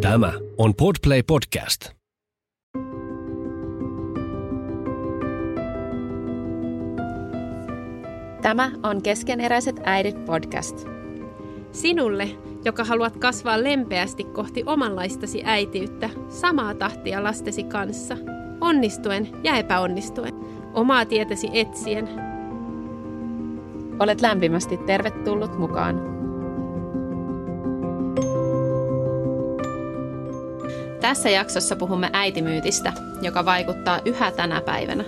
Tämä on Podplay Podcast. Tämä on Keskeneräiset äidit podcast. Sinulle, joka haluat kasvaa lempeästi kohti omanlaistasi äitiyttä, samaa tahtia lastesi kanssa, onnistuen ja epäonnistuen, omaa tietäsi etsien. Olet lämpimästi tervetullut mukaan. Tässä jaksossa puhumme äitimyytistä, joka vaikuttaa yhä tänä päivänä.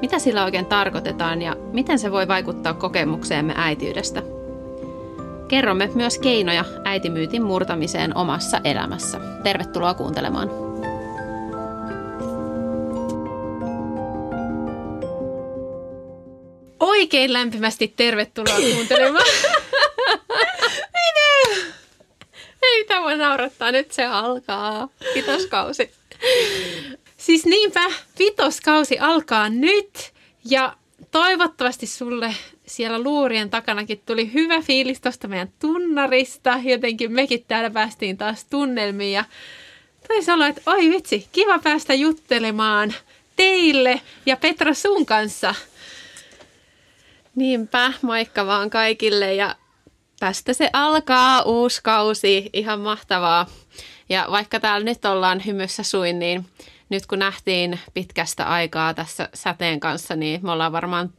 Mitä sillä oikein tarkoitetaan ja miten se voi vaikuttaa kokemukseemme äitiydestä? Kerromme myös keinoja äitimyytin murtamiseen omassa elämässä. Tervetuloa kuuntelemaan. Oikein lämpimästi tervetuloa kuuntelemaan. Ei tämä naurattaa, nyt se alkaa. Vitoskausi. Siis niinpä, vitoskausi alkaa nyt ja toivottavasti sulle siellä luurien takanakin tuli hyvä fiilis tuosta meidän tunnarista. Jotenkin mekin täällä päästiin taas tunnelmiin ja taisi olla, että oi vitsi, kiva päästä juttelemaan teille ja Petra sun kanssa. Niinpä, moikka vaan kaikille ja tästä se alkaa uusi kausi, ihan mahtavaa. Ja vaikka täällä nyt ollaan hymyssä suin, niin nyt kun nähtiin pitkästä aikaa tässä säteen kanssa, niin me ollaan varmaan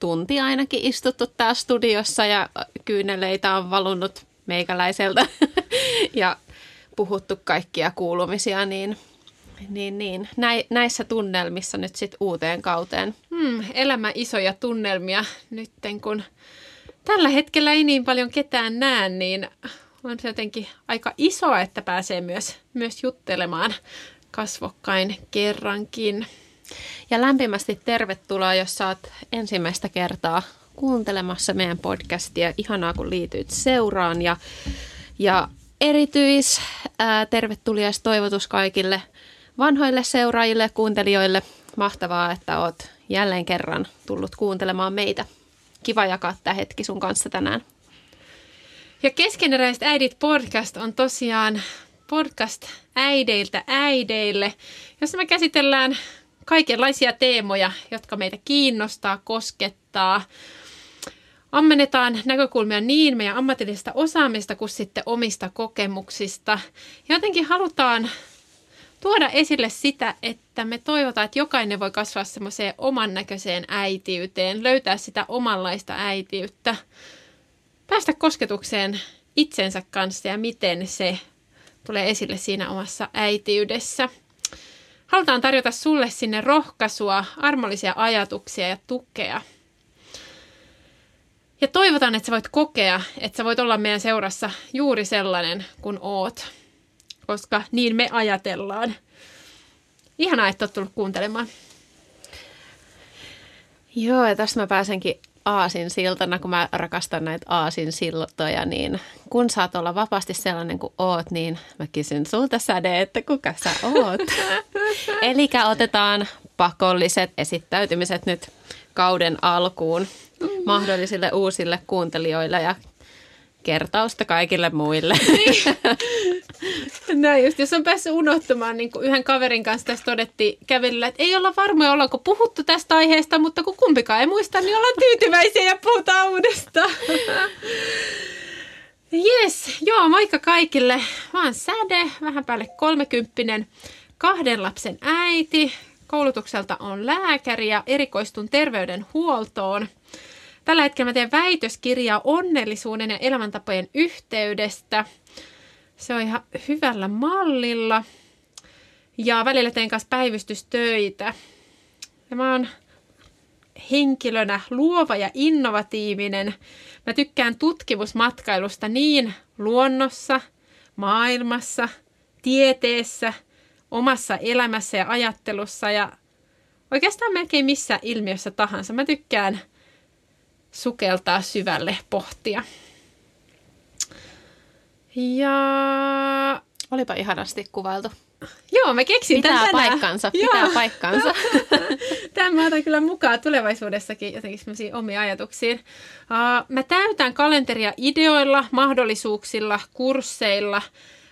tunti ainakin istuttu täällä studiossa ja kyyneleitä on valunut meikäläiseltä ja puhuttu kaikkia kuulumisia, niin, niin, niin. näissä tunnelmissa nyt sitten uuteen kauteen. Hmm, elämä isoja tunnelmia nytten, kun tällä hetkellä ei niin paljon ketään näe, niin on se jotenkin aika iso, että pääsee myös, myös juttelemaan kasvokkain kerrankin. Ja lämpimästi tervetuloa, jos saat ensimmäistä kertaa kuuntelemassa meidän podcastia. Ihanaa, kun liityit seuraan. Ja, ja erityis ää, tervetulias toivotus kaikille vanhoille seuraajille kuuntelijoille. Mahtavaa, että oot jälleen kerran tullut kuuntelemaan meitä kiva jakaa tämä hetki sun kanssa tänään. Ja Keskeneräiset äidit podcast on tosiaan podcast äideiltä äideille, jossa me käsitellään kaikenlaisia teemoja, jotka meitä kiinnostaa, koskettaa. Ammennetaan näkökulmia niin meidän ammatillisesta osaamista kuin sitten omista kokemuksista. Jotenkin halutaan tuoda esille sitä, että me toivotaan, että jokainen voi kasvaa semmoiseen oman näköiseen äitiyteen, löytää sitä omanlaista äitiyttä, päästä kosketukseen itsensä kanssa ja miten se tulee esille siinä omassa äitiydessä. Halutaan tarjota sulle sinne rohkaisua, armollisia ajatuksia ja tukea. Ja toivotaan, että sä voit kokea, että sä voit olla meidän seurassa juuri sellainen kuin oot koska niin me ajatellaan. Ihanaa, että olet tullut kuuntelemaan. Joo, ja tästä mä pääsenkin aasin siltana, kun mä rakastan näitä aasin siltoja, niin kun saat olla vapaasti sellainen kuin oot, niin mä kysyn sulta säde, että kuka sä oot. Eli otetaan pakolliset esittäytymiset nyt kauden alkuun mahdollisille uusille kuuntelijoille ja kertausta kaikille muille. Niin. Näin just, jos on päässyt unohtamaan, niin kuin yhden kaverin kanssa tässä todettiin kävelyllä, että ei olla varmoja, ollaanko puhuttu tästä aiheesta, mutta kun kumpikaan ei muista, niin ollaan tyytyväisiä ja puhutaan uudestaan. Yes, joo, moikka kaikille. Mä oon Säde, vähän päälle kolmekymppinen, kahden lapsen äiti. Koulutukselta on lääkäri ja erikoistun terveydenhuoltoon. Tällä hetkellä mä teen väitöskirjaa onnellisuuden ja elämäntapojen yhteydestä. Se on ihan hyvällä mallilla. Ja välillä teen kanssa päivystystöitä. Ja mä oon henkilönä luova ja innovatiivinen. Mä tykkään tutkimusmatkailusta niin luonnossa, maailmassa, tieteessä, omassa elämässä ja ajattelussa ja oikeastaan melkein missä ilmiössä tahansa. Mä tykkään sukeltaa syvälle, pohtia. Ja... Olipa ihanasti kuvailtu. Joo, mä keksin pitää tämän paikkansa, Joo. pitää paikkansa. Tämä otan kyllä mukaan tulevaisuudessakin jotenkin semmoisiin omiin ajatuksiin. Uh, mä täytän kalenteria ideoilla, mahdollisuuksilla, kursseilla,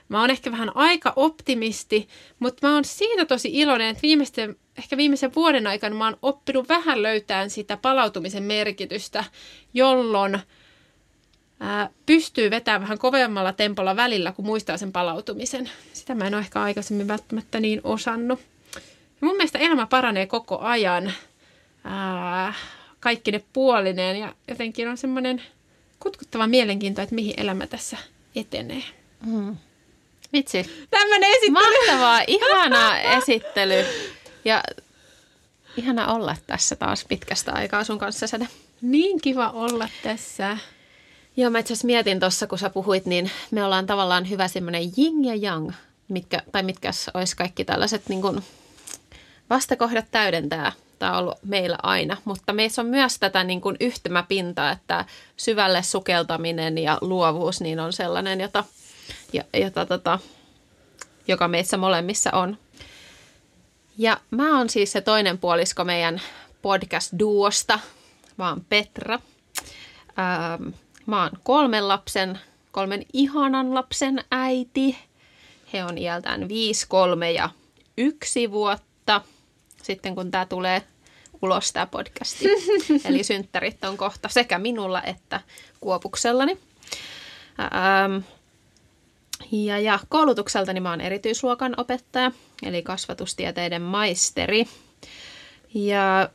Mä oon ehkä vähän aika optimisti, mutta mä oon siitä tosi iloinen, että viimeisten, ehkä viimeisen vuoden aikana mä oon oppinut vähän löytämään sitä palautumisen merkitystä, jolloin ää, pystyy vetämään vähän kovemmalla tempolla välillä, kun muistaa sen palautumisen. Sitä mä en ole ehkä aikaisemmin välttämättä niin osannut. Ja mun mielestä elämä paranee koko ajan ää, kaikki ne puolineen ja jotenkin on semmoinen kutkuttava mielenkiinto, että mihin elämä tässä etenee. Mm. Vitsi. Tämmöinen esittely. Mahtavaa, ihana esittely. Ja ihana olla tässä taas pitkästä aikaa sun kanssa, Säde. Niin kiva olla tässä. Joo, mä itse asiassa mietin tuossa, kun sä puhuit, niin me ollaan tavallaan hyvä semmoinen yin ja yang, mitkä, tai mitkä olisi kaikki tällaiset niin kuin vastakohdat täydentää. Tämä on ollut meillä aina, mutta meissä on myös tätä niin kuin yhtymäpintaa, että syvälle sukeltaminen ja luovuus niin on sellainen, jota, jota, tota, joka meissä molemmissa on. Ja mä oon siis se toinen puolisko meidän podcast-duosta. Mä oon Petra. Ähm, Mä oon kolmen lapsen, kolmen ihanan lapsen äiti. He on iältään 5, 3 ja yksi vuotta. Sitten kun tämä tulee ulos tämä podcasti. Eli synttärit on kohta sekä minulla että Kuopuksellani. Ähm, ja, ja koulutukseltani mä oon erityisluokan opettaja, eli kasvatustieteiden maisteri. Ja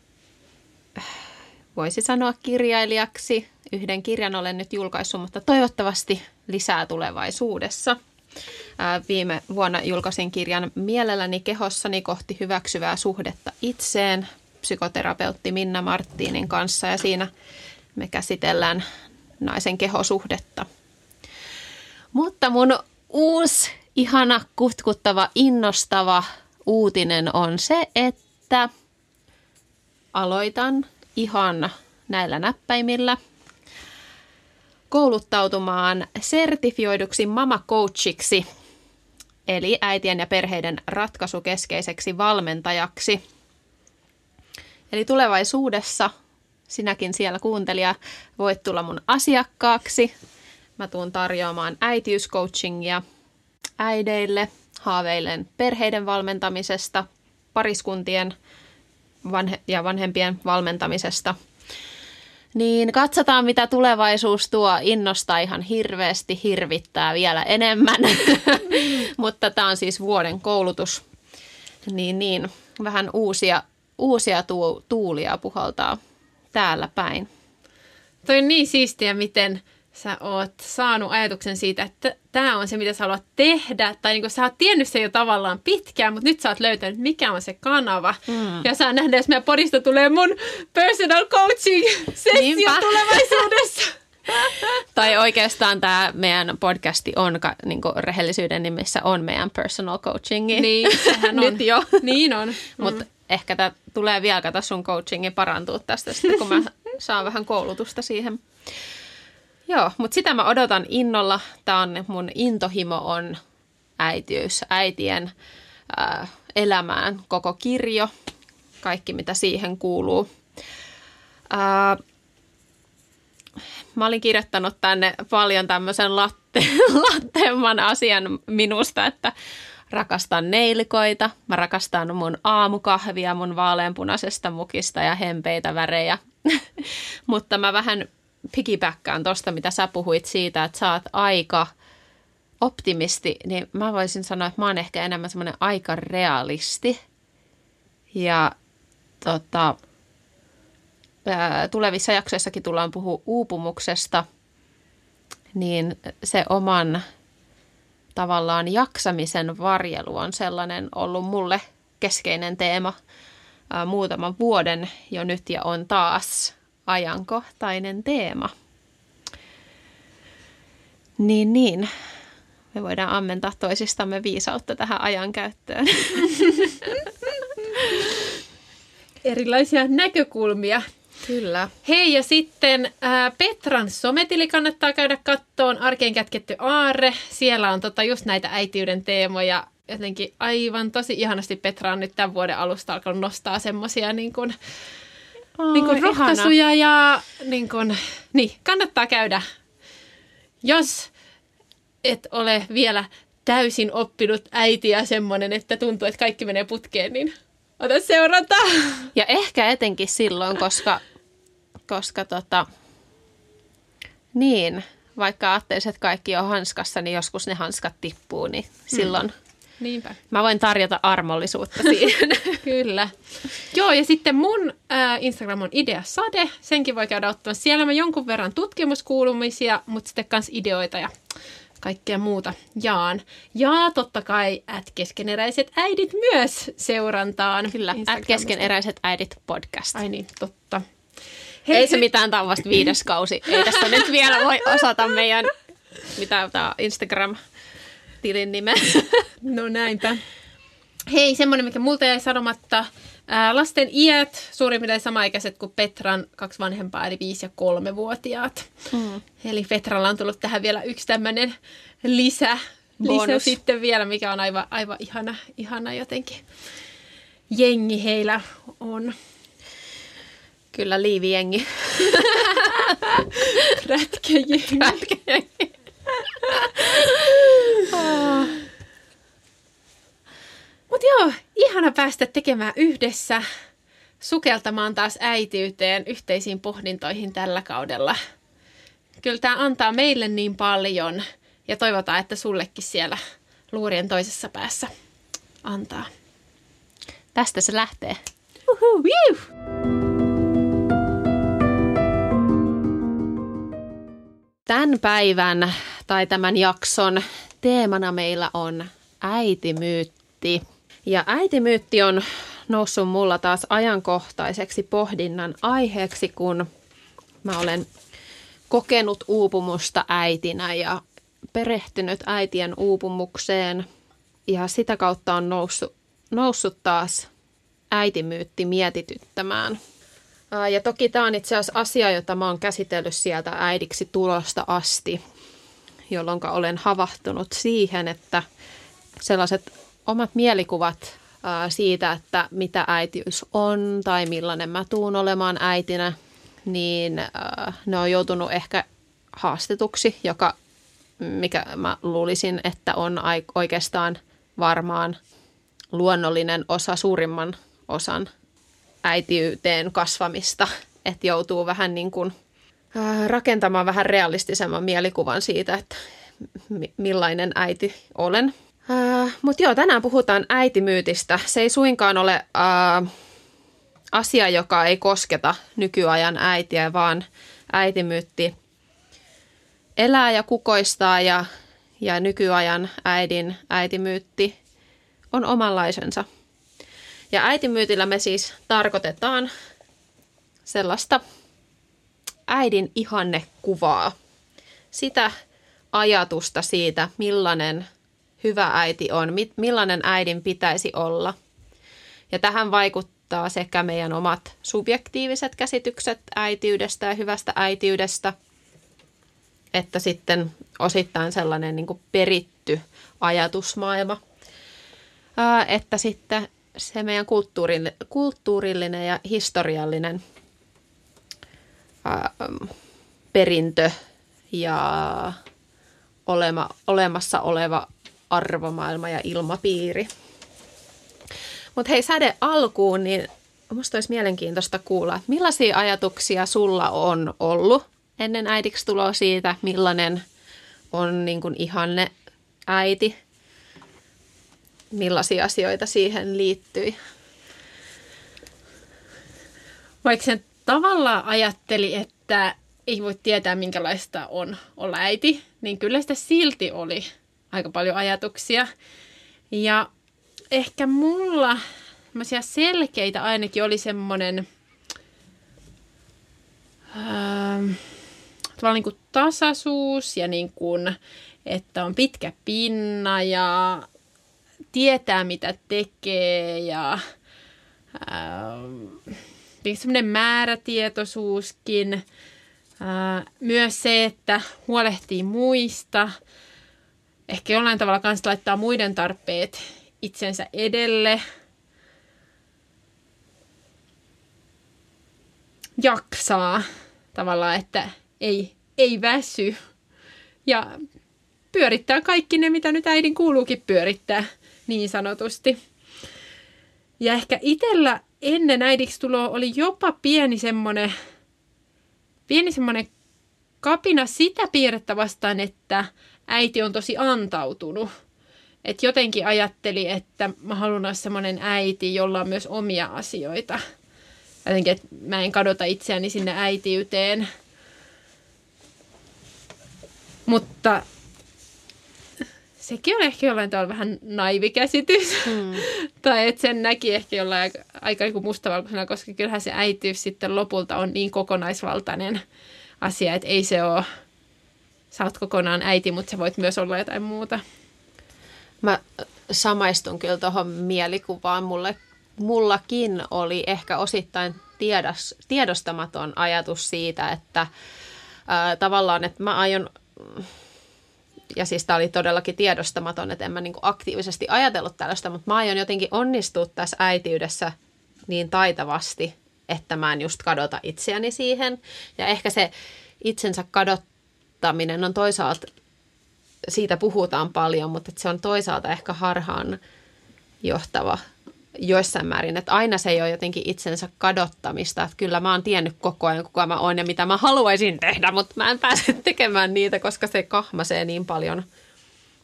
voisi sanoa kirjailijaksi, Yhden kirjan olen nyt julkaissut, mutta toivottavasti lisää tulevaisuudessa. Viime vuonna julkaisin kirjan Mielelläni kehossani kohti hyväksyvää suhdetta itseen psykoterapeutti Minna Marttinin kanssa ja siinä me käsitellään naisen kehosuhdetta. Mutta mun uusi, ihana, kutkuttava, innostava uutinen on se, että aloitan ihan näillä näppäimillä – kouluttautumaan sertifioiduksi mama-coachiksi, eli äitien ja perheiden ratkaisukeskeiseksi valmentajaksi. Eli tulevaisuudessa sinäkin siellä kuuntelija voit tulla mun asiakkaaksi. Mä tuun tarjoamaan äitiyscoachingia äideille, haaveillen perheiden valmentamisesta, pariskuntien vanhe- ja vanhempien valmentamisesta – niin katsotaan, mitä tulevaisuus tuo. Innostaa ihan hirveästi, hirvittää vielä enemmän. Mutta tämä on siis vuoden koulutus. Niin, niin vähän uusia, uusia tuulia puhaltaa täällä päin. Toi on niin siistiä, miten sä oot saanut ajatuksen siitä, että tämä on se, mitä sä haluat tehdä. Tai niin sä oot tiennyt sen jo tavallaan pitkään, mutta nyt sä oot löytänyt, mikä on se kanava. Mm. Ja saa nähdä, jos meidän podista tulee mun personal coaching sessio tulevaisuudessa. tai oikeastaan tämä meidän podcasti on niin rehellisyyden nimissä on meidän personal coaching. Niin, sehän on. Nyt jo. Niin on. Mm. Mutta ehkä tämä tulee vielä, kato sun coachingin parantua tästä sitten, kun mä saan vähän koulutusta siihen. Joo, mutta sitä mä odotan innolla. Tämä on mun intohimo on äitiys, äitien äh, elämään koko kirjo, kaikki mitä siihen kuuluu. Äh, mä olin kirjoittanut tänne paljon tämmöisen latte, latteemman asian minusta, että rakastan neilikoita, mä rakastan mun aamukahvia mun vaaleanpunaisesta mukista ja hempeitä värejä. Mutta mä vähän piggybackaan tuosta, mitä sä puhuit siitä, että sä oot aika optimisti, niin mä voisin sanoa, että mä oon ehkä enemmän semmoinen aika realisti. Ja tota, tulevissa jaksoissakin tullaan puhua uupumuksesta, niin se oman tavallaan jaksamisen varjelu on sellainen ollut mulle keskeinen teema muutaman vuoden jo nyt ja on taas ajankohtainen teema. Niin, niin. Me voidaan ammentaa toisistamme viisautta tähän ajankäyttöön. Erilaisia näkökulmia. Kyllä. Hei ja sitten ää, Petran sometili kannattaa käydä kattoon. Arkeen kätketty aarre. Siellä on tota just näitä äitiyden teemoja. Jotenkin aivan tosi ihanasti Petra on nyt tämän vuoden alusta alkanut nostaa semmoisia niin kuin, Oh, niin kuin rohkaisuja ja niin kuin, niin, kannattaa käydä. Jos et ole vielä täysin oppinut äiti ja semmoinen, että tuntuu, että kaikki menee putkeen, niin ota seurata. Ja ehkä etenkin silloin, koska, koska tota, niin, vaikka ajattelisit, että kaikki on hanskassa, niin joskus ne hanskat tippuu, niin silloin mm. Niinpä. mä voin tarjota armollisuutta siihen. Kyllä. Joo, ja sitten mun äh, Instagram on Idea Sade. Senkin voi käydä ottamassa. Siellä mä jonkun verran tutkimuskuulumisia, mutta sitten kans ideoita ja kaikkea muuta jaan. Ja totta kai at keskeneräiset äidit myös seurantaan. Kyllä, at keskeneräiset äidit podcast. Ai niin, totta. Hei, Ei se mitään, tämä on vasta viides kausi. Ei tässä nyt vielä voi osata meidän, mitä tämä Instagram-tilin nimen. No näinpä. Hei, semmoinen, mikä multa jäi sanomatta. Ää, lasten iät suurin piirtein samaikäiset kuin Petran kaksi vanhempaa, eli 5- ja 3-vuotiaat. Mm. Eli Petralla on tullut tähän vielä yksi tämmöinen lisä, lisä Bonus. sitten vielä, mikä on aivan, aivan ihana, ihana jotenkin. Jengi heillä on. Kyllä liivijengi. Rätkäjengi. Mutta joo, ihana päästä tekemään yhdessä, sukeltamaan taas äitiyteen, yhteisiin pohdintoihin tällä kaudella. Kyllä tämä antaa meille niin paljon ja toivotaan, että sullekin siellä luurien toisessa päässä antaa. Tästä se lähtee. Uhu, wiu! Tämän päivän tai tämän jakson teemana meillä on äitimyytti. Ja äitimyytti on noussut mulla taas ajankohtaiseksi pohdinnan aiheeksi, kun mä olen kokenut uupumusta äitinä ja perehtynyt äitien uupumukseen. Ja sitä kautta on noussut, noussut taas äitimyytti mietityttämään. Ää, Ja toki tämä on itse asiassa asia, jota mä oon käsitellyt sieltä äidiksi tulosta asti, jolloin olen havahtunut siihen, että sellaiset omat mielikuvat siitä, että mitä äitiys on tai millainen mä tuun olemaan äitinä, niin ne on joutunut ehkä haastetuksi, joka mikä mä luulisin, että on oikeastaan varmaan luonnollinen osa suurimman osan äitiyteen kasvamista, että joutuu vähän niin kuin rakentamaan vähän realistisemman mielikuvan siitä, että mi- millainen äiti olen. Mutta joo, tänään puhutaan äitimyytistä. Se ei suinkaan ole ää, asia, joka ei kosketa nykyajan äitiä, vaan äitimyytti elää ja kukoistaa ja, ja nykyajan äidin äitimyytti on omanlaisensa. Ja äitimyytillä me siis tarkoitetaan sellaista äidin ihannekuvaa. Sitä ajatusta siitä, millainen hyvä äiti on, mi- millainen äidin pitäisi olla. Ja tähän vaikuttaa sekä meidän omat subjektiiviset käsitykset äitiydestä ja hyvästä äitiydestä, että sitten osittain sellainen niin kuin peritty ajatusmaailma, että sitten se meidän kulttuurillinen ja historiallinen ää, perintö ja olema, olemassa oleva arvomaailma ja ilmapiiri. Mutta hei, säde alkuun, niin musta olisi mielenkiintoista kuulla, että millaisia ajatuksia sulla on ollut ennen äidiksi tuloa siitä, millainen on niin kuin ihanne äiti, millaisia asioita siihen liittyi. Vaikka sen tavallaan ajatteli, että ei voi tietää, minkälaista on olla äiti, niin kyllä sitä silti oli aika paljon ajatuksia. Ja ehkä mulla selkeitä ainakin oli semmoinen ähm, tavallaan niin kuin tasaisuus ja niin kuin, että on pitkä pinna ja tietää mitä tekee ja ähm, semmoinen määrätietoisuuskin. Äh, myös se, että huolehtii muista. Ehkä jollain tavalla kanssa laittaa muiden tarpeet itsensä edelle. Jaksaa tavallaan, että ei, ei väsy. Ja pyörittää kaikki ne, mitä nyt äidin kuuluukin pyörittää, niin sanotusti. Ja ehkä itsellä ennen äidiksi tuloa oli jopa pieni semmoinen, pieni semmoinen kapina sitä piirrettä vastaan, että äiti on tosi antautunut. Et jotenkin ajatteli, että mä haluan olla semmoinen äiti, jolla on myös omia asioita. Jotenkin, että mä en kadota itseäni sinne äitiyteen. Mutta sekin on ehkä jollain tavalla vähän naivi käsitys. Hmm. tai että sen näki ehkä jollain aika, niin mustavalkoisena, koska kyllähän se äitiys sitten lopulta on niin kokonaisvaltainen asia, että ei se ole, sä oot kokonaan äiti, mutta sä voit myös olla jotain muuta. Mä samaistun kyllä tuohon mielikuvaan. Mulle, mullakin oli ehkä osittain tiedos, tiedostamaton ajatus siitä, että ää, tavallaan, että mä aion ja siis tämä oli todellakin tiedostamaton, että en mä niinku aktiivisesti ajatellut tällaista, mutta mä aion jotenkin onnistua tässä äitiydessä niin taitavasti, että mä en just kadota itseäni siihen. Ja ehkä se itsensä kadottaminen on toisaalta, siitä puhutaan paljon, mutta se on toisaalta ehkä harhaan johtava joissain määrin, että aina se ei ole jotenkin itsensä kadottamista, että kyllä mä oon tiennyt koko ajan, kuka mä oon ja mitä mä haluaisin tehdä, mutta mä en pääse tekemään niitä, koska se kahmasee niin paljon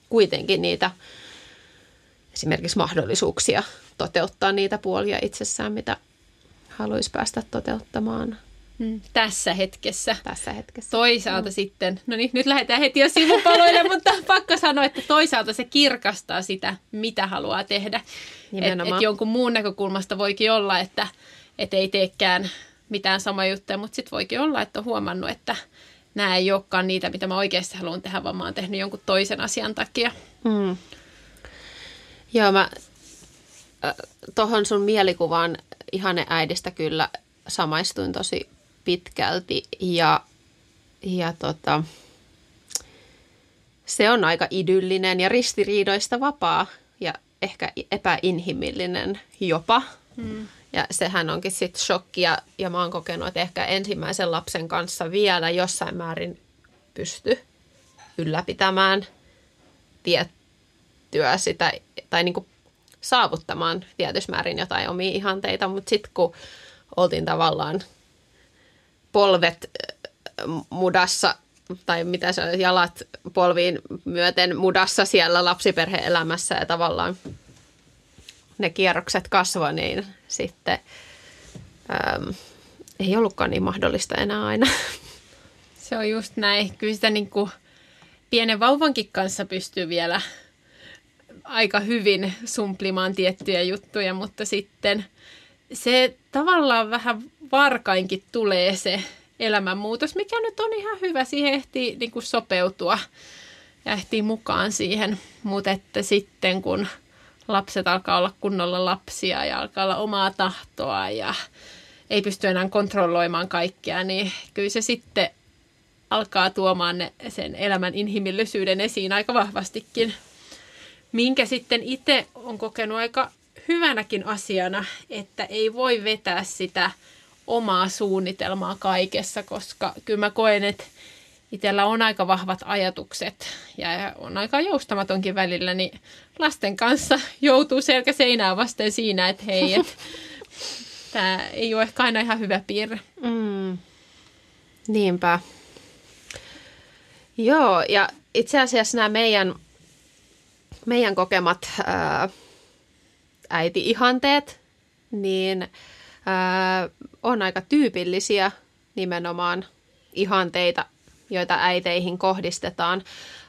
kuitenkin niitä esimerkiksi mahdollisuuksia toteuttaa niitä puolia itsessään, mitä haluaisi päästä toteuttamaan. Mm, tässä hetkessä. Tässä hetkessä. Toisaalta mm. sitten, no niin, nyt lähdetään heti jo sivupaloille, mutta pakko sanoa, että toisaalta se kirkastaa sitä, mitä haluaa tehdä. Että et jonkun muun näkökulmasta voikin olla, että et ei teekään mitään sama juttuja, mutta sitten voikin olla, että on huomannut, että nämä ei olekaan niitä, mitä mä oikeasti haluan tehdä, vaan mä oon tehnyt jonkun toisen asian takia. Mm. Joo, mä äh, tuohon sun mielikuvaan ihane äidistä kyllä samaistuin tosi pitkälti ja, ja tota, se on aika idyllinen ja ristiriidoista vapaa ja ehkä epäinhimillinen jopa. Hmm. Ja sehän onkin sitten shokki ja, ja mä oon kokenut, että ehkä ensimmäisen lapsen kanssa vielä jossain määrin pysty ylläpitämään tiettyä sitä, tai niinku saavuttamaan tietyssä määrin jotain omia ihanteita, mutta sitten kun oltiin tavallaan polvet mudassa tai mitä se on, jalat polviin myöten mudassa siellä lapsiperheelämässä ja tavallaan ne kierrokset kasvoi, niin sitten äm, ei ollutkaan niin mahdollista enää aina. Se on just näin. Kyllä sitä niin kuin pienen vauvankin kanssa pystyy vielä aika hyvin sumplimaan tiettyjä juttuja, mutta sitten se tavallaan vähän varkainkin tulee se elämänmuutos, mikä nyt on ihan hyvä. Siihen ehtii niin kuin sopeutua ja ehtii mukaan siihen. Mutta että sitten kun lapset alkaa olla kunnolla lapsia ja alkaa olla omaa tahtoa ja ei pysty enää kontrolloimaan kaikkea, niin kyllä se sitten alkaa tuomaan ne, sen elämän inhimillisyyden esiin aika vahvastikin. Minkä sitten itse on kokenut aika hyvänäkin asiana, että ei voi vetää sitä omaa suunnitelmaa kaikessa, koska kyllä mä koen, että itsellä on aika vahvat ajatukset ja on aika joustamatonkin välillä, niin lasten kanssa joutuu selkä seinää vasten siinä, että hei, et, tämä ei ole ehkä aina ihan hyvä piirre. Mm. Niinpä. Joo, ja itse asiassa nämä meidän, meidän kokemat ää, äiti-ihanteet, niin ää, on aika tyypillisiä nimenomaan ihanteita, joita äiteihin kohdistetaan.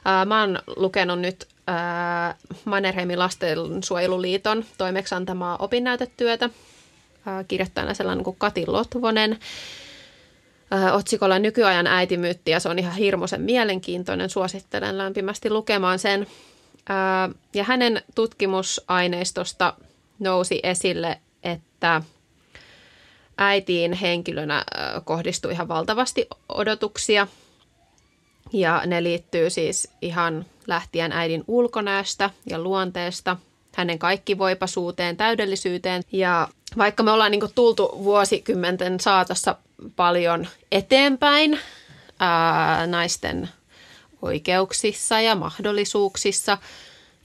Ää, mä oon lukenut nyt ää, Mannerheimin lastensuojeluliiton toimeksiantamaa opinnäytetyötä, kirjoittajana sellainen kuin Kati Lotvonen, otsikolla Nykyajan äitimyytti, ja se on ihan hirmuisen mielenkiintoinen. Suosittelen lämpimästi lukemaan sen. Ja hänen tutkimusaineistosta nousi esille, että äitiin henkilönä kohdistui ihan valtavasti odotuksia. Ja ne liittyy siis ihan lähtien äidin ulkonäöstä ja luonteesta, hänen kaikkivoipaisuuteen, täydellisyyteen. Ja vaikka me ollaan niin tultu vuosikymmenten saatossa paljon eteenpäin ää, naisten oikeuksissa ja mahdollisuuksissa.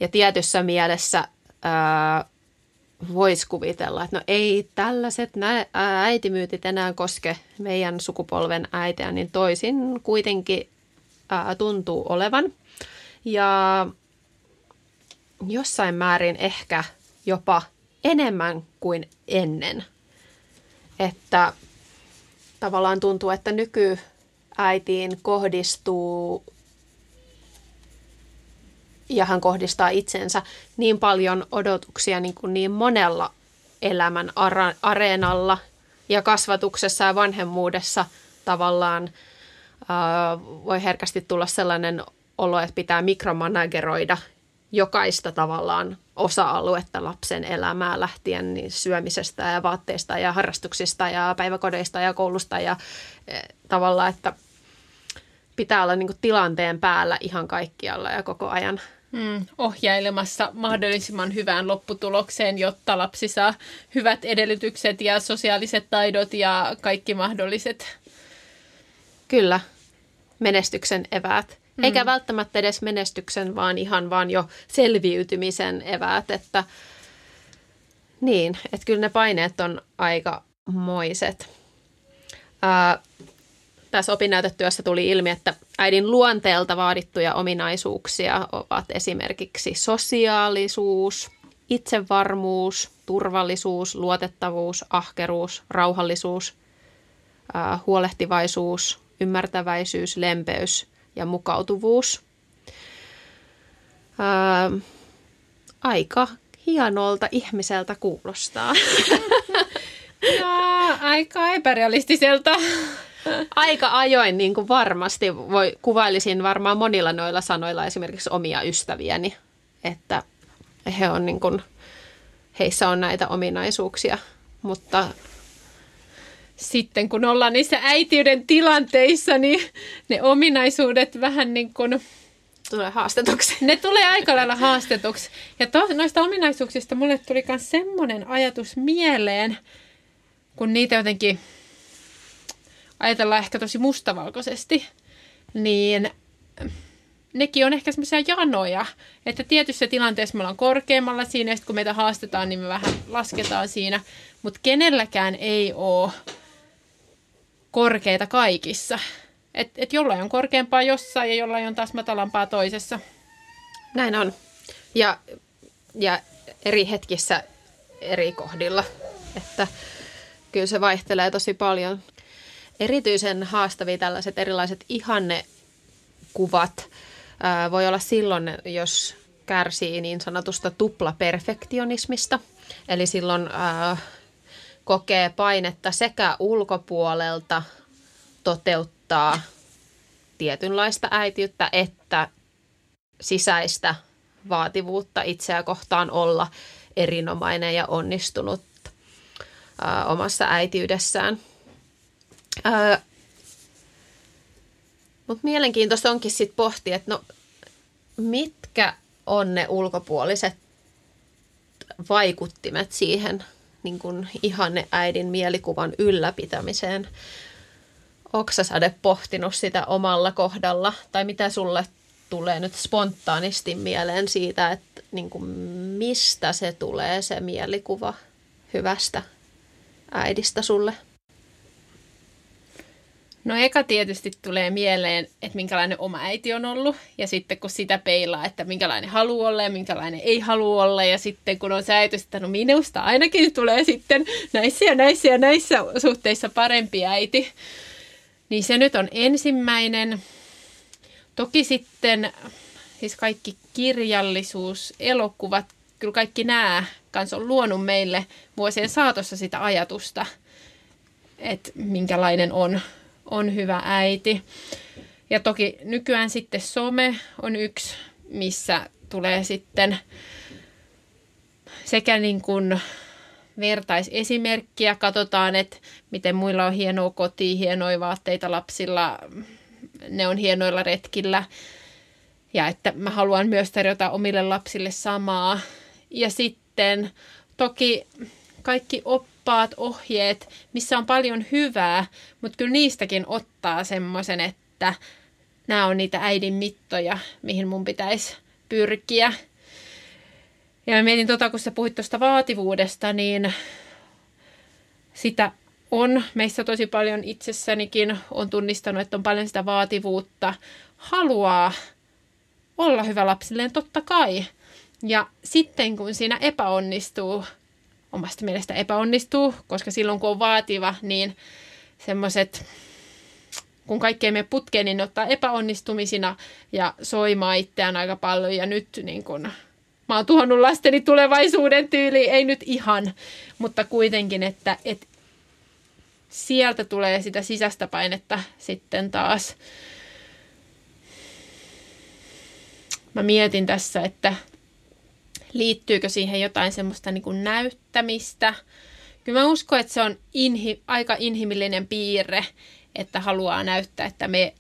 Ja tietyssä mielessä ää, voisi kuvitella, että no ei tällaiset nä- äitimyytit enää koske meidän sukupolven äitiä, niin toisin kuitenkin ää, tuntuu olevan. Ja jossain määrin ehkä jopa enemmän kuin ennen. Että tavallaan tuntuu, että nykyäitiin kohdistuu ja hän kohdistaa itsensä niin paljon odotuksia niin, kuin niin monella elämän ara- areenalla ja kasvatuksessa ja vanhemmuudessa tavallaan äh, voi herkästi tulla sellainen olo, että pitää mikromanageroida jokaista tavallaan osa-aluetta lapsen elämää lähtien niin syömisestä ja vaatteista ja harrastuksista ja päiväkodeista ja koulusta ja e, tavallaan, että pitää olla niin kuin tilanteen päällä ihan kaikkialla ja koko ajan. Mm, ohjailemassa mahdollisimman hyvään lopputulokseen, jotta lapsi saa hyvät edellytykset ja sosiaaliset taidot ja kaikki mahdolliset. Kyllä, menestyksen eväät. Mm. Eikä välttämättä edes menestyksen, vaan ihan vaan jo selviytymisen eväät, että niin, että kyllä ne paineet on aika moiset. Ää, tässä opinnäytetyössä tuli ilmi, että äidin luonteelta vaadittuja ominaisuuksia ovat esimerkiksi sosiaalisuus, itsevarmuus, turvallisuus, luotettavuus, ahkeruus, rauhallisuus, huolehtivaisuus, ymmärtäväisyys, lempeys ja mukautuvuus. Ää, aika hienolta ihmiseltä kuulostaa. No, aika epärealistiselta. Aika ajoin niin kuin varmasti voi, kuvailisin varmaan monilla noilla sanoilla esimerkiksi omia ystäviäni, että he on niin kuin, heissä on näitä ominaisuuksia, mutta sitten kun ollaan niissä äitiyden tilanteissa, niin ne ominaisuudet vähän niin kuin... Tulee haastetuksi. Ne tulee aika lailla haastetuksi. Ja to, noista ominaisuuksista mulle tuli myös semmoinen ajatus mieleen, kun niitä jotenkin ajatellaan ehkä tosi mustavalkoisesti, niin nekin on ehkä semmoisia janoja, että tietyssä tilanteessa me ollaan korkeammalla siinä, ja kun meitä haastetaan, niin me vähän lasketaan siinä, mutta kenelläkään ei ole korkeita kaikissa. Et, et jollain on korkeampaa jossain ja jollain on taas matalampaa toisessa. Näin on. Ja, ja eri hetkissä eri kohdilla. Että kyllä se vaihtelee tosi paljon. Erityisen haastavia tällaiset erilaiset ihannekuvat ää, voi olla silloin, jos kärsii niin sanotusta tuplaperfektionismista. Eli silloin ää, kokee painetta sekä ulkopuolelta toteuttaa tietynlaista äitiyttä että sisäistä vaativuutta itseä kohtaan olla erinomainen ja onnistunut ää, omassa äitiydessään. Mutta mielenkiintoista onkin sitten pohtia, että no mitkä on ne ulkopuoliset vaikuttimet siihen niin kuin ihanne äidin mielikuvan ylläpitämiseen. Oksa Sade pohtinut sitä omalla kohdalla? Tai mitä sulle tulee nyt spontaanisti mieleen siitä, että niin mistä se tulee se mielikuva hyvästä äidistä sulle? No eka tietysti tulee mieleen, että minkälainen oma äiti on ollut. Ja sitten kun sitä peilaa, että minkälainen haluaa olla ja minkälainen ei halua olla. Ja sitten kun on sääty, että no minusta ainakin tulee sitten näissä ja näissä ja näissä suhteissa parempi äiti, niin se nyt on ensimmäinen. Toki sitten siis kaikki kirjallisuus, elokuvat, kyllä kaikki nämä kanssa on luonut meille vuosien saatossa sitä ajatusta, että minkälainen on on hyvä äiti. Ja toki nykyään sitten some on yksi, missä tulee sitten sekä niin kuin vertaisesimerkkiä, katsotaan, että miten muilla on hienoa koti, hienoja vaatteita lapsilla, ne on hienoilla retkillä. Ja että mä haluan myös tarjota omille lapsille samaa. Ja sitten toki kaikki op oppaat, ohjeet, missä on paljon hyvää, mutta kyllä niistäkin ottaa semmoisen, että nämä on niitä äidin mittoja, mihin mun pitäisi pyrkiä. Ja mä mietin tota, kun sä puhuit tuosta vaativuudesta, niin sitä on meissä tosi paljon itsessänikin. on tunnistanut, että on paljon sitä vaativuutta. Haluaa olla hyvä lapsilleen, totta kai. Ja sitten kun siinä epäonnistuu, omasta mielestä epäonnistuu, koska silloin kun on vaativa, niin semmoiset, kun kaikki ei mene putkeen, niin ne ottaa epäonnistumisina ja soimaa itseään aika paljon. Ja nyt niin kun, mä oon tuhonnut lasteni tulevaisuuden tyyli, ei nyt ihan, mutta kuitenkin, että, että sieltä tulee sitä sisäistä painetta sitten taas. Mä mietin tässä, että liittyykö siihen jotain semmoista niin kuin näyttämistä. Kyllä mä uskon, että se on inhi, aika inhimillinen piirre, että haluaa näyttää, että me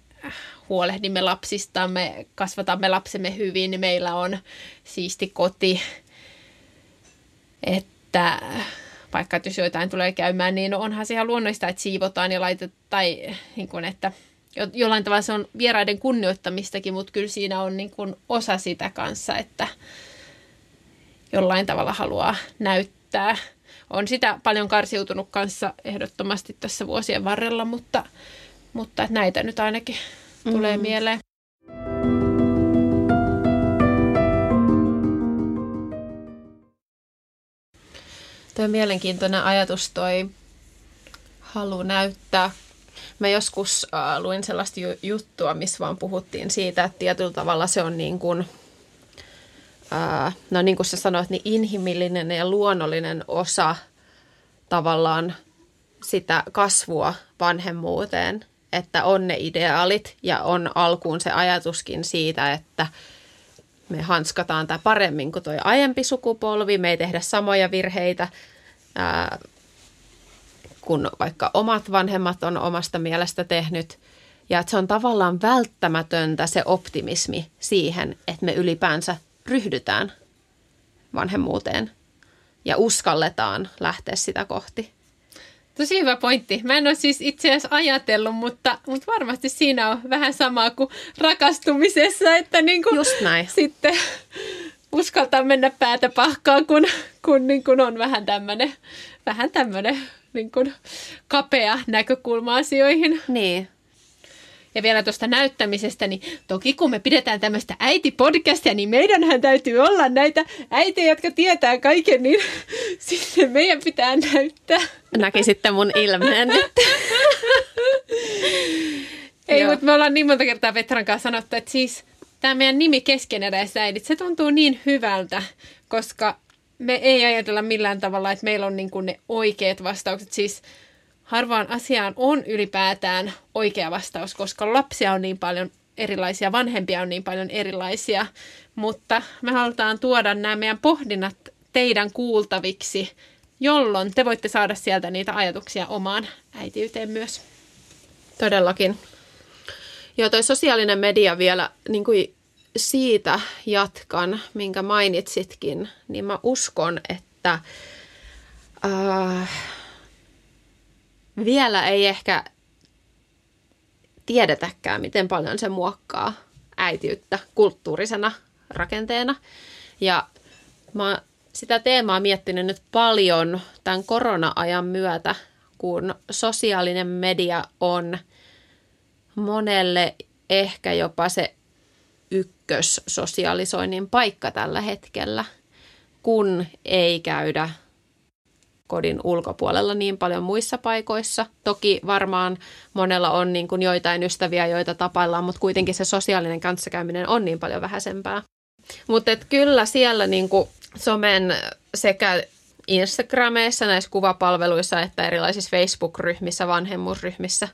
huolehdimme lapsistamme, kasvatamme lapsemme hyvin, niin meillä on siisti koti. Että vaikka jos jotain tulee käymään, niin onhan se ihan luonnollista, että siivotaan ja laitetaan, tai niin kuin, että jollain tavalla se on vieraiden kunnioittamistakin, mutta kyllä siinä on niin kuin osa sitä kanssa, että jollain tavalla haluaa näyttää. On sitä paljon karsiutunut kanssa ehdottomasti tässä vuosien varrella, mutta, mutta näitä nyt ainakin tulee mm. mieleen. Tuo mielenkiintoinen ajatus toi halu näyttää. Mä joskus äh, luin sellaista ju- juttua, missä vaan puhuttiin siitä, että tietyllä tavalla se on niin kuin, äh, no niin kuin sä sanoit, niin inhimillinen ja luonnollinen osa tavallaan sitä kasvua vanhemmuuteen, että on ne ideaalit ja on alkuun se ajatuskin siitä, että – me hanskataan tämä paremmin kuin tuo aiempi sukupolvi, me ei tehdä samoja virheitä ää, kun vaikka omat vanhemmat on omasta mielestä tehnyt. Ja että se on tavallaan välttämätöntä se optimismi siihen, että me ylipäänsä ryhdytään vanhemmuuteen ja uskalletaan lähteä sitä kohti. Tosi hyvä pointti. Mä en ole siis itse asiassa ajatellut, mutta, mutta varmasti siinä on vähän samaa kuin rakastumisessa, että niin kuin Just näin. sitten uskaltaa mennä päätä pahkaan, kun, kun, niin kuin on vähän tämmöinen vähän tämmöinen niin kapea näkökulma asioihin. Niin. Ja vielä tuosta näyttämisestä, niin toki kun me pidetään tämmöistä äitipodcastia, niin meidänhän täytyy olla näitä äitejä, jotka tietää kaiken, niin sitten meidän pitää näyttää. Näki sitten mun ilmeen nyt. Ei, mutta me ollaan niin monta kertaa Petran kanssa sanottu, että siis tämä meidän nimi keskeneräisäidit, se tuntuu niin hyvältä, koska me ei ajatella millään tavalla, että meillä on niin kuin ne oikeat vastaukset. Siis harvaan asiaan on ylipäätään oikea vastaus, koska lapsia on niin paljon erilaisia, vanhempia on niin paljon erilaisia, mutta me halutaan tuoda nämä meidän pohdinnat teidän kuultaviksi, jolloin te voitte saada sieltä niitä ajatuksia omaan äitiyteen myös. Todellakin. Joo, toi sosiaalinen media vielä, niin kuin siitä jatkan, minkä mainitsitkin, niin mä uskon, että äh, vielä ei ehkä tiedetäkään, miten paljon se muokkaa äitiyttä kulttuurisena rakenteena. Ja mä sitä teemaa miettinyt nyt paljon tämän korona-ajan myötä, kun sosiaalinen media on monelle ehkä jopa se ykkössosialisoinnin paikka tällä hetkellä, kun ei käydä kodin ulkopuolella niin paljon muissa paikoissa. Toki varmaan monella on niin kuin joitain ystäviä, joita tapaillaan, mutta kuitenkin se sosiaalinen kanssakäyminen on niin paljon vähäisempää. Mutta kyllä siellä niin kuin somen sekä Instagrameissa, näissä kuvapalveluissa että erilaisissa Facebook-ryhmissä, vanhemmuusryhmissä,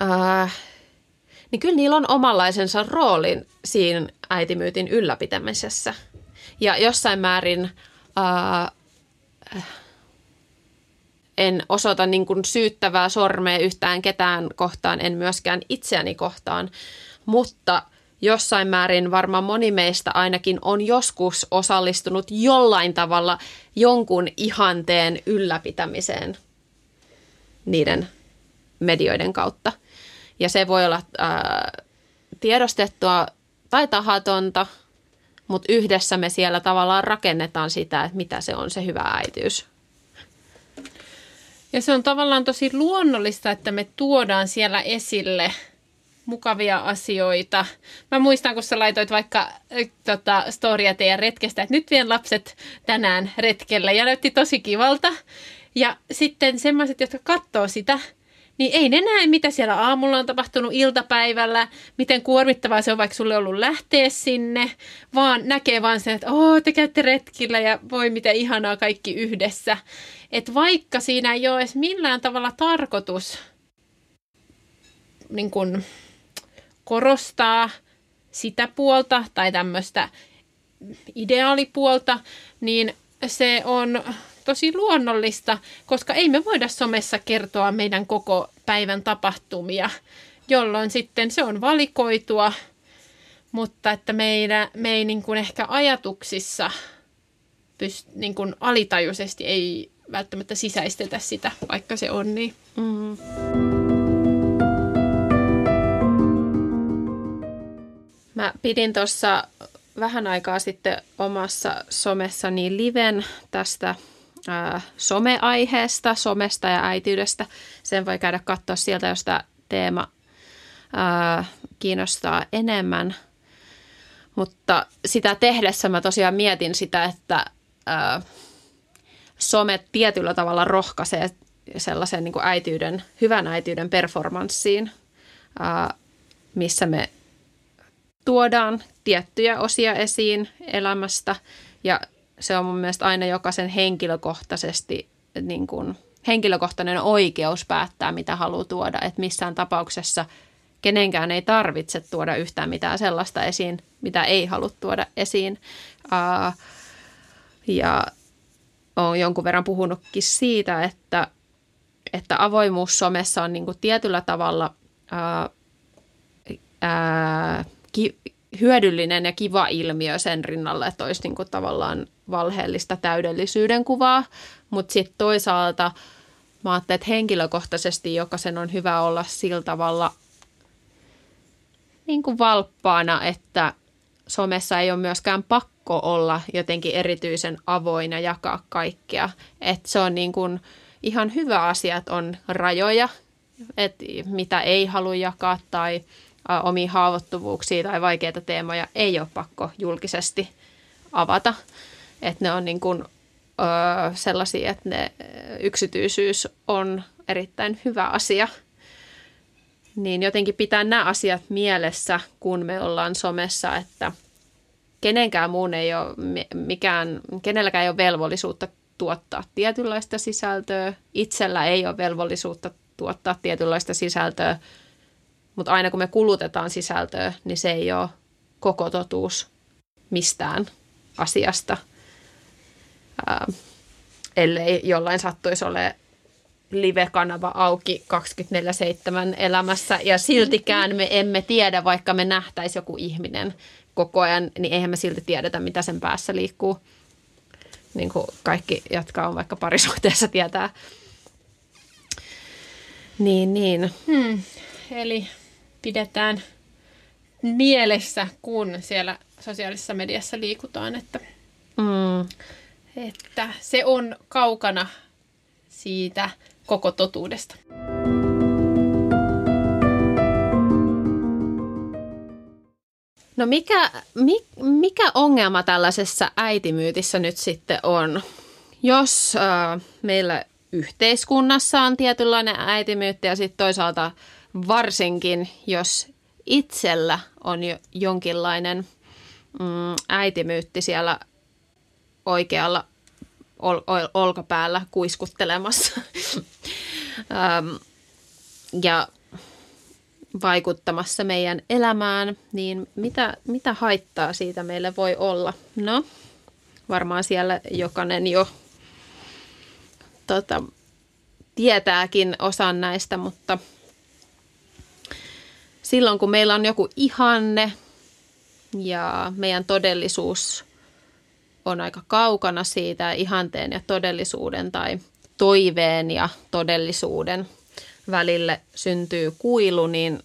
ää, niin kyllä niillä on omanlaisensa roolin siinä äitimyytin ylläpitämisessä. Ja jossain määrin ää, en osoita niin kuin syyttävää sormea yhtään ketään kohtaan, en myöskään itseäni kohtaan, mutta jossain määrin varmaan moni meistä ainakin on joskus osallistunut jollain tavalla jonkun ihanteen ylläpitämiseen niiden medioiden kautta. Ja se voi olla ää, tiedostettua tai tahatonta, mutta yhdessä me siellä tavallaan rakennetaan sitä, että mitä se on se hyvä äitiys. Ja se on tavallaan tosi luonnollista, että me tuodaan siellä esille mukavia asioita. Mä muistan, kun sä laitoit vaikka äh, tota, storia teidän retkestä, että nyt vien lapset tänään retkelle ja näytti tosi kivalta. Ja sitten semmoiset, jotka katsoo sitä, niin ei ne näe, mitä siellä aamulla on tapahtunut iltapäivällä, miten kuormittavaa se on vaikka sulle ollut lähteä sinne, vaan näkee vaan sen, että Oo, te käytte retkillä ja voi miten ihanaa kaikki yhdessä. Että vaikka siinä ei ole edes millään tavalla tarkoitus niin kun, korostaa sitä puolta tai tämmöistä ideaalipuolta, niin se on tosi luonnollista, koska ei me voida somessa kertoa meidän koko päivän tapahtumia, jolloin sitten se on valikoitua, mutta että meidän, me ei niin kuin ehkä ajatuksissa pyst, niin kuin alitajuisesti ei välttämättä sisäistetä sitä, vaikka se on niin. Mm. Mä pidin tuossa vähän aikaa sitten omassa somessani liven tästä someaiheesta, somesta ja äitiydestä. Sen voi käydä katsoa sieltä, jos tämä teema kiinnostaa enemmän. Mutta sitä tehdessä mä tosiaan mietin sitä, että some tietyllä tavalla rohkaisee sellaisen niin kuin hyvän äitiyden performanssiin, missä me tuodaan tiettyjä osia esiin elämästä ja se on mun mielestä aina jokaisen henkilökohtaisesti niin kuin, henkilökohtainen oikeus päättää, mitä haluaa tuoda. Että missään tapauksessa kenenkään ei tarvitse tuoda yhtään mitään sellaista esiin, mitä ei halua tuoda esiin. Uh, ja olen jonkun verran puhunutkin siitä, että, että avoimuus somessa on niin kuin tietyllä tavalla uh, uh, ki, hyödyllinen ja kiva ilmiö sen rinnalla, että olisi niin kuin tavallaan valheellista täydellisyyden kuvaa, mutta sitten toisaalta mä ajattelen, että henkilökohtaisesti jokaisen on hyvä olla sillä tavalla niin kuin valppaana, että somessa ei ole myöskään pakko olla jotenkin erityisen avoin ja jakaa kaikkea. Että se on niin kuin ihan hyvä asia, että on rajoja, että mitä ei halua jakaa tai omia haavoittuvuuksia tai vaikeita teemoja ei ole pakko julkisesti avata. Että ne on niin kuin, ö, sellaisia, että ne yksityisyys on erittäin hyvä asia. Niin jotenkin pitää nämä asiat mielessä, kun me ollaan somessa, että kenenkään muun ei ole mikään, kenelläkään ei ole velvollisuutta tuottaa tietynlaista sisältöä. Itsellä ei ole velvollisuutta tuottaa tietynlaista sisältöä, mutta aina kun me kulutetaan sisältöä, niin se ei ole koko totuus mistään asiasta – ää, ellei jollain sattuisi ole live-kanava auki 24-7 elämässä ja siltikään me emme tiedä, vaikka me nähtäisi joku ihminen koko ajan, niin eihän me silti tiedetä, mitä sen päässä liikkuu. Niin kuin kaikki, jotka on vaikka parisuhteessa, tietää. Niin, niin. Hmm. Eli pidetään mielessä, kun siellä sosiaalisessa mediassa liikutaan, että mm että se on kaukana siitä koko totuudesta. No mikä, mikä ongelma tällaisessa äitimyytissä nyt sitten on? Jos äh, meillä yhteiskunnassa on tietynlainen äitimyytti ja sitten toisaalta varsinkin, jos itsellä on jo jonkinlainen mm, äitimyytti siellä oikealla ol, ol, olkapäällä kuiskuttelemassa. ähm, ja vaikuttamassa meidän elämään, niin mitä, mitä haittaa siitä meille voi olla? No, varmaan siellä jokainen jo tota, tietääkin osan näistä, mutta silloin kun meillä on joku ihanne ja meidän todellisuus on aika kaukana siitä ihanteen ja todellisuuden tai toiveen ja todellisuuden välille syntyy kuilu, niin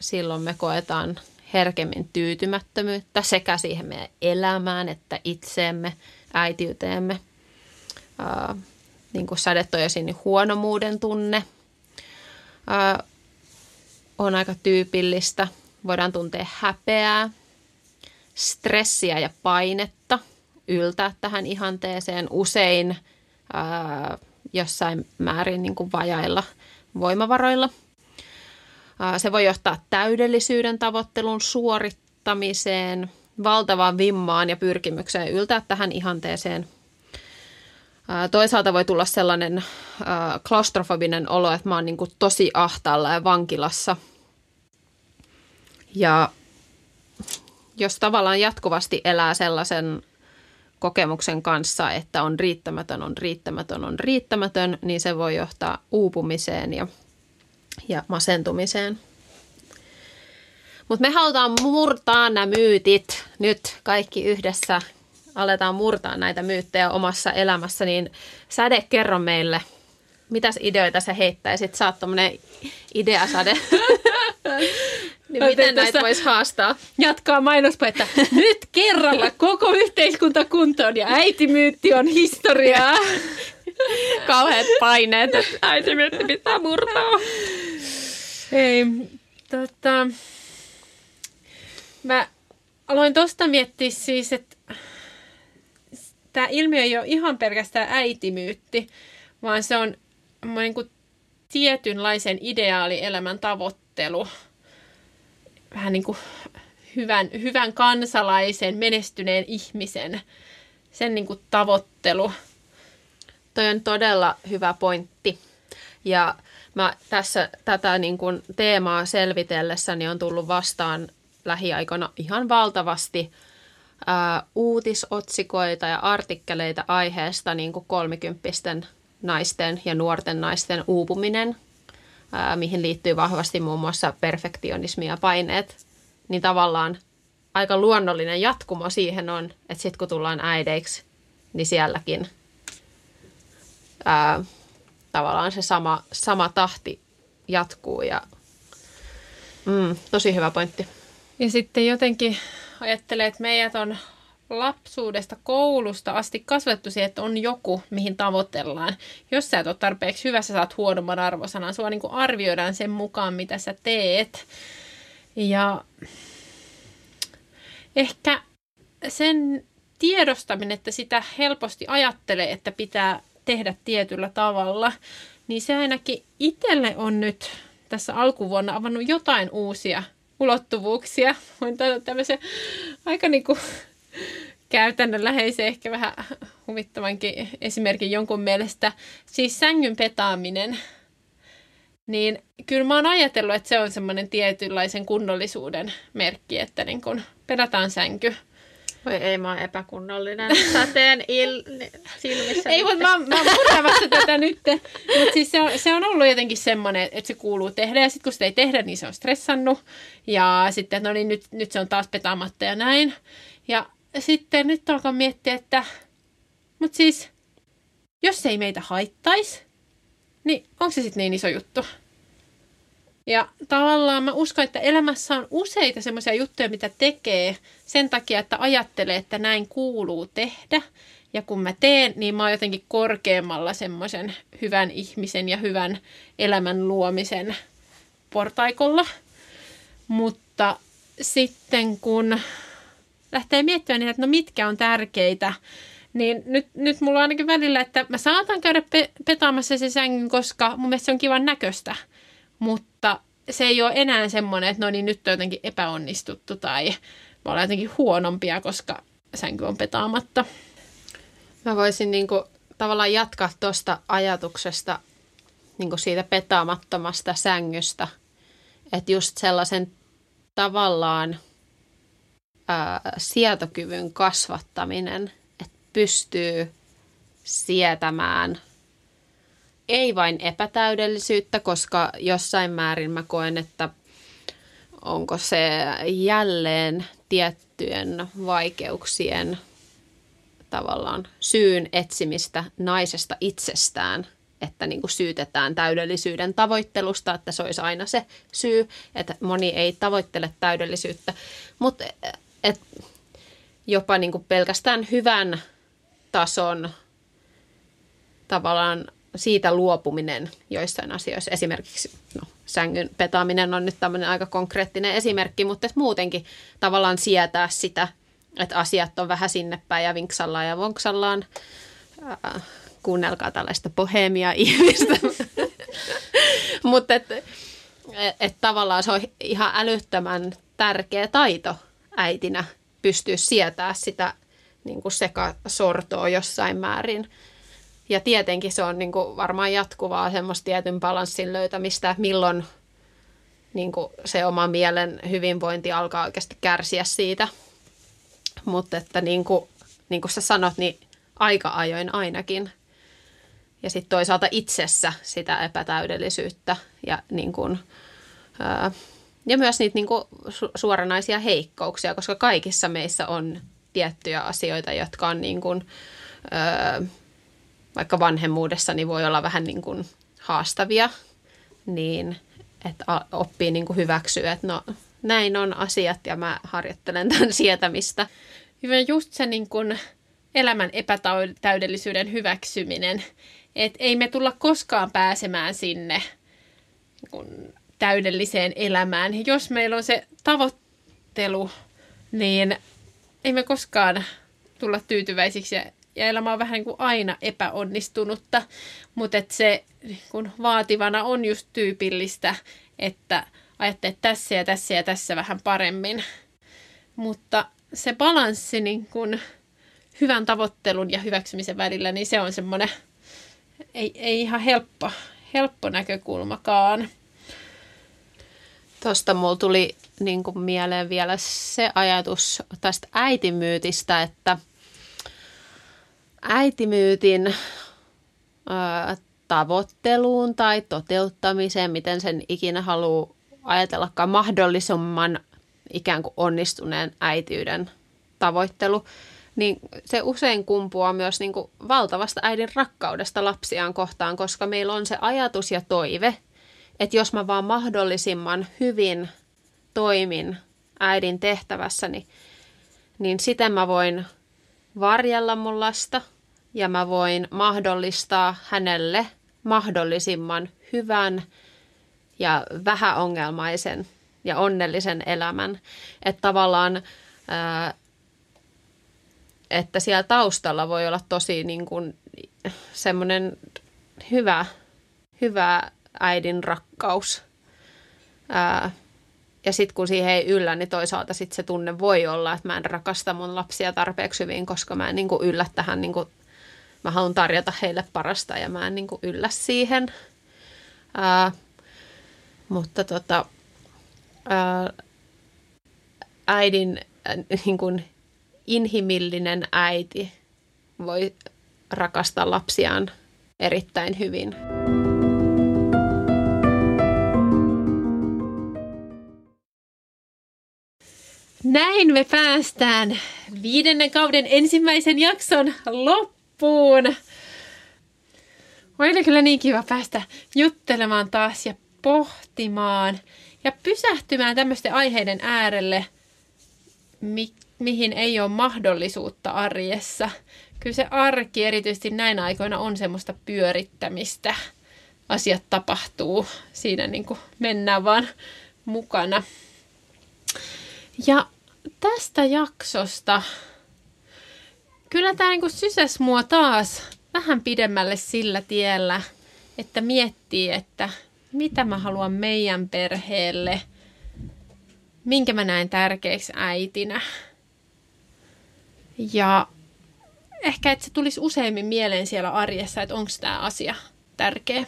silloin me koetaan herkemmin tyytymättömyyttä sekä siihen meidän elämään että itseemme, äitiyteemme. Ää, niin kuin sadetoisin, niin huonomuuden tunne ää, on aika tyypillistä. Voidaan tuntea häpeää, stressiä ja painetta yltää tähän ihanteeseen usein ää, jossain määrin niin kuin vajailla voimavaroilla. Ää, se voi johtaa täydellisyyden tavoittelun suorittamiseen, valtavaan vimmaan ja pyrkimykseen yltää tähän ihanteeseen. Toisaalta voi tulla sellainen ää, klaustrofobinen olo, että mä oon niin kuin tosi ahtaalla ja vankilassa. Ja jos tavallaan jatkuvasti elää sellaisen kokemuksen kanssa, että on riittämätön, on riittämätön, on riittämätön, niin se voi johtaa uupumiseen ja, ja masentumiseen. Mutta me halutaan murtaa nämä myytit nyt kaikki yhdessä. Aletaan murtaa näitä myyttejä omassa elämässä, niin Säde, kerro meille, mitäs ideoita sä heittäisit? Sä oot tommonen ideasade. Niin miten näitä voisi haastaa? Jatkaa mainospuhetta. Nyt kerralla koko yhteiskunta kuntoon ja äitimyytti on historiaa. Kauheat paineet, että äitimyytti pitää murtaa. Ei, tota, mä aloin tosta miettiä siis, että tämä ilmiö ei ole ihan pelkästään äitimyytti, vaan se on niin kuin tietynlaisen ideaalielämän tavoittelu – vähän niin kuin hyvän, hyvän kansalaisen, menestyneen ihmisen, sen niin kuin tavoittelu. Toi on todella hyvä pointti. Ja mä tässä tätä niin kuin teemaa selvitellessäni on tullut vastaan lähiaikoina ihan valtavasti ää, uutisotsikoita ja artikkeleita aiheesta niin kuin kolmikymppisten naisten ja nuorten naisten uupuminen – ää, mihin liittyy vahvasti muun muassa perfektionismi ja paineet, niin tavallaan aika luonnollinen jatkumo siihen on, että sitten kun tullaan äideiksi, niin sielläkin ää, tavallaan se sama, sama tahti jatkuu ja mm, tosi hyvä pointti. Ja sitten jotenkin ajattelee, että meidät on lapsuudesta, koulusta asti kasvettu siihen, että on joku, mihin tavoitellaan. Jos sä et ole tarpeeksi hyvä, sä saat huonomman arvosanan. Sua niin arvioidaan sen mukaan, mitä sä teet. Ja ehkä sen tiedostaminen, että sitä helposti ajattelee, että pitää tehdä tietyllä tavalla, niin se ainakin itselle on nyt tässä alkuvuonna avannut jotain uusia ulottuvuuksia. Voin tämmöisen aika niin kuin käytännönläheisen, ehkä vähän huvittavankin esimerkin jonkun mielestä. Siis sängyn petaaminen. Niin kyllä mä oon ajatellut, että se on semmoinen tietynlaisen kunnollisuuden merkki, että niin kun pedataan sänky. Voi ei, mä oon epäkunnollinen teen il- silmissä. ei, mutta mä, mä oon murtamassa tätä nyt. Mutta siis se on, se on ollut jotenkin semmoinen, että se kuuluu tehdä. Ja sitten kun sitä ei tehdä, niin se on stressannut. Ja sitten, no niin, nyt, nyt se on taas petaamatta ja näin. Ja sitten nyt alkaa miettiä, että mutta siis, jos ei meitä haittaisi, niin onko se sitten niin iso juttu? Ja tavallaan mä uskon, että elämässä on useita semmoisia juttuja, mitä tekee sen takia, että ajattelee, että näin kuuluu tehdä. Ja kun mä teen, niin mä oon jotenkin korkeammalla semmoisen hyvän ihmisen ja hyvän elämän luomisen portaikolla. Mutta sitten kun lähtee miettimään, niin, että no mitkä on tärkeitä, niin nyt, nyt mulla on ainakin välillä, että mä saatan käydä pe- petaamassa se sängyn, koska mun mielestä se on kivan näköistä. Mutta se ei ole enää semmoinen, että no niin nyt on jotenkin epäonnistuttu tai mä olen jotenkin huonompia, koska sänky on petaamatta. Mä voisin niin kuin, tavallaan jatkaa tuosta ajatuksesta niin kuin siitä petaamattomasta sängystä. Että just sellaisen tavallaan sietokyvyn kasvattaminen, että pystyy sietämään ei vain epätäydellisyyttä, koska jossain määrin mä koen, että onko se jälleen tiettyjen vaikeuksien tavallaan syyn etsimistä naisesta itsestään, että niin kuin syytetään täydellisyyden tavoittelusta, että se olisi aina se syy, että moni ei tavoittele täydellisyyttä. Mutta et, jopa niin kuin pelkästään hyvän tason tavallaan siitä luopuminen joissain asioissa. Esimerkiksi no, sängyn petaaminen on nyt tämmöinen aika konkreettinen esimerkki, mutta et muutenkin tavallaan sietää sitä, että asiat on vähän sinne päin ja vinksallaan ja vonksallaan. Äh, kuunnelkaa tällaista bohemia ihmistä. mutta että et, et tavallaan se on ihan älyttömän tärkeä taito äitinä pystyä sietää sitä niin kuin sekasortoa jossain määrin. Ja tietenkin se on niin kuin varmaan jatkuvaa semmoista tietyn balanssin löytämistä, milloin niin kuin se oma mielen hyvinvointi alkaa oikeasti kärsiä siitä. Mutta että niin kuin, niin kuin sä sanot, niin aika ajoin ainakin. Ja sitten toisaalta itsessä sitä epätäydellisyyttä ja, niin kuin, ää, ja myös niitä niin kuin suoranaisia heikkouksia, koska kaikissa meissä on tiettyjä asioita, jotka on niin kuin, ää, vaikka vanhemmuudessa niin voi olla vähän niin kuin haastavia, niin että oppii niin kuin hyväksyä, että no näin on asiat ja mä harjoittelen tämän sietämistä. Hyvä just se niin kuin elämän epätäydellisyyden hyväksyminen, että ei me tulla koskaan pääsemään sinne niin kuin täydelliseen elämään. Jos meillä on se tavoittelu, niin ei me koskaan tulla tyytyväisiksi ja ja elämä on vähän niin kuin aina epäonnistunutta, mutta että se niin kuin vaativana on just tyypillistä, että ajattelee tässä ja tässä ja tässä vähän paremmin. Mutta se balanssi niin kuin hyvän tavoittelun ja hyväksymisen välillä, niin se on semmoinen ei, ei ihan helppo, helppo näkökulmakaan. Tuosta mulla tuli niin kuin mieleen vielä se ajatus tästä äitimyytistä, että äitimyytin ö, tavoitteluun tai toteuttamiseen, miten sen ikinä haluaa ajatellakaan mahdollisimman ikään kuin onnistuneen äitiyden tavoittelu, niin se usein kumpuaa myös niin kuin valtavasta äidin rakkaudesta lapsiaan kohtaan, koska meillä on se ajatus ja toive, että jos mä vaan mahdollisimman hyvin toimin äidin tehtävässäni, niin sitä mä voin varjella mun lasta ja mä voin mahdollistaa hänelle mahdollisimman hyvän ja vähäongelmaisen ja onnellisen elämän. Että tavallaan, ää, että siellä taustalla voi olla tosi niin kuin semmoinen hyvä, hyvä äidin rakkaus. Ää, ja sitten kun siihen ei yllä, niin toisaalta sit se tunne voi olla, että mä en rakasta mun lapsia tarpeeksi hyvin, koska mä en niin kuin yllä tähän, niin kuin, mä haluan tarjota heille parasta ja mä en niin kuin yllä siihen. Ää, mutta tota, ää, äidin ää, niin kuin inhimillinen äiti voi rakastaa lapsiaan erittäin hyvin. Näin me päästään viidennen kauden ensimmäisen jakson loppuun. Oli kyllä niin kiva päästä juttelemaan taas ja pohtimaan ja pysähtymään tämmöisten aiheiden äärelle, mi- mihin ei ole mahdollisuutta arjessa. Kyllä se arki erityisesti näinä aikoina on semmoista pyörittämistä. Asiat tapahtuu, siinä niin kuin mennään vaan mukana. Ja tästä jaksosta kyllä tämä niin sysäs mua taas vähän pidemmälle sillä tiellä, että miettii, että mitä mä haluan meidän perheelle, minkä mä näen tärkeäksi äitinä. Ja ehkä, että se tulisi useimmin mieleen siellä arjessa, että onko tämä asia tärkeä.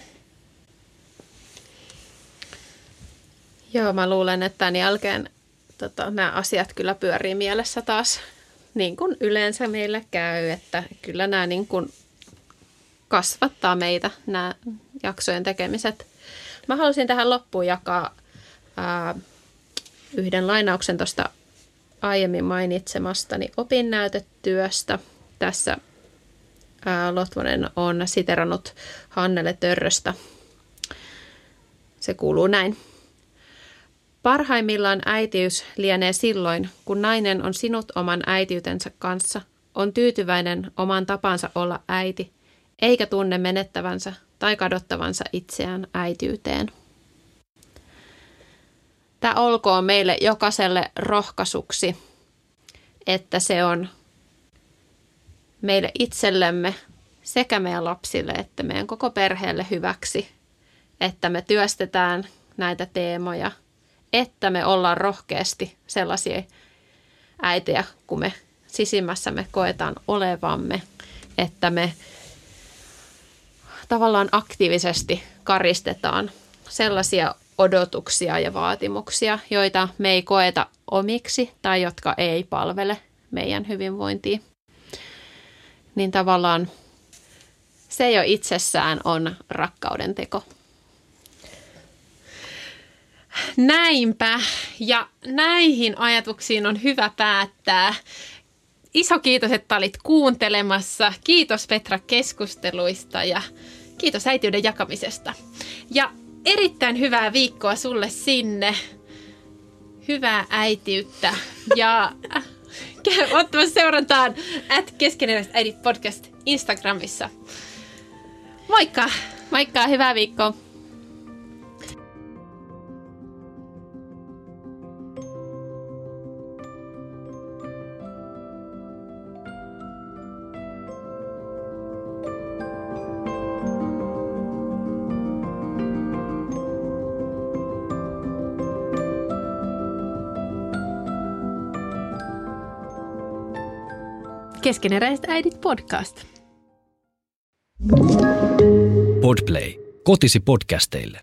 Joo, mä luulen, että tämän jälkeen tota, nämä asiat kyllä pyörii mielessä taas niin kuin yleensä meillä käy, että kyllä nämä niin kuin kasvattaa meitä, nämä jaksojen tekemiset. Mä halusin tähän loppuun jakaa ää, yhden lainauksen tuosta aiemmin mainitsemastani opinnäytetyöstä. Tässä Lotvonen on siterannut Hannele Törröstä. Se kuuluu näin. Parhaimmillaan äitiys lienee silloin, kun nainen on sinut oman äitiytensä kanssa, on tyytyväinen oman tapansa olla äiti, eikä tunne menettävänsä tai kadottavansa itseään äitiyteen. Tämä olkoon meille jokaiselle rohkaisuksi, että se on meille itsellemme sekä meidän lapsille että meidän koko perheelle hyväksi, että me työstetään näitä teemoja, että me ollaan rohkeasti sellaisia äitejä, kun me sisimmässämme koetaan olevamme, että me tavallaan aktiivisesti karistetaan sellaisia odotuksia ja vaatimuksia, joita me ei koeta omiksi tai jotka ei palvele meidän hyvinvointia. Niin tavallaan se jo itsessään on rakkauden teko. Näinpä. Ja näihin ajatuksiin on hyvä päättää. Iso kiitos, että olit kuuntelemassa. Kiitos Petra keskusteluista ja kiitos äitiyden jakamisesta. Ja erittäin hyvää viikkoa sulle sinne. Hyvää äitiyttä ja ottamassa seurantaan at keskeneräiset äidit podcast Instagramissa. Moikka! Moikka, hyvää viikkoa! Keskeneräiset äidit podcast. Podplay. Kotisi podcasteille.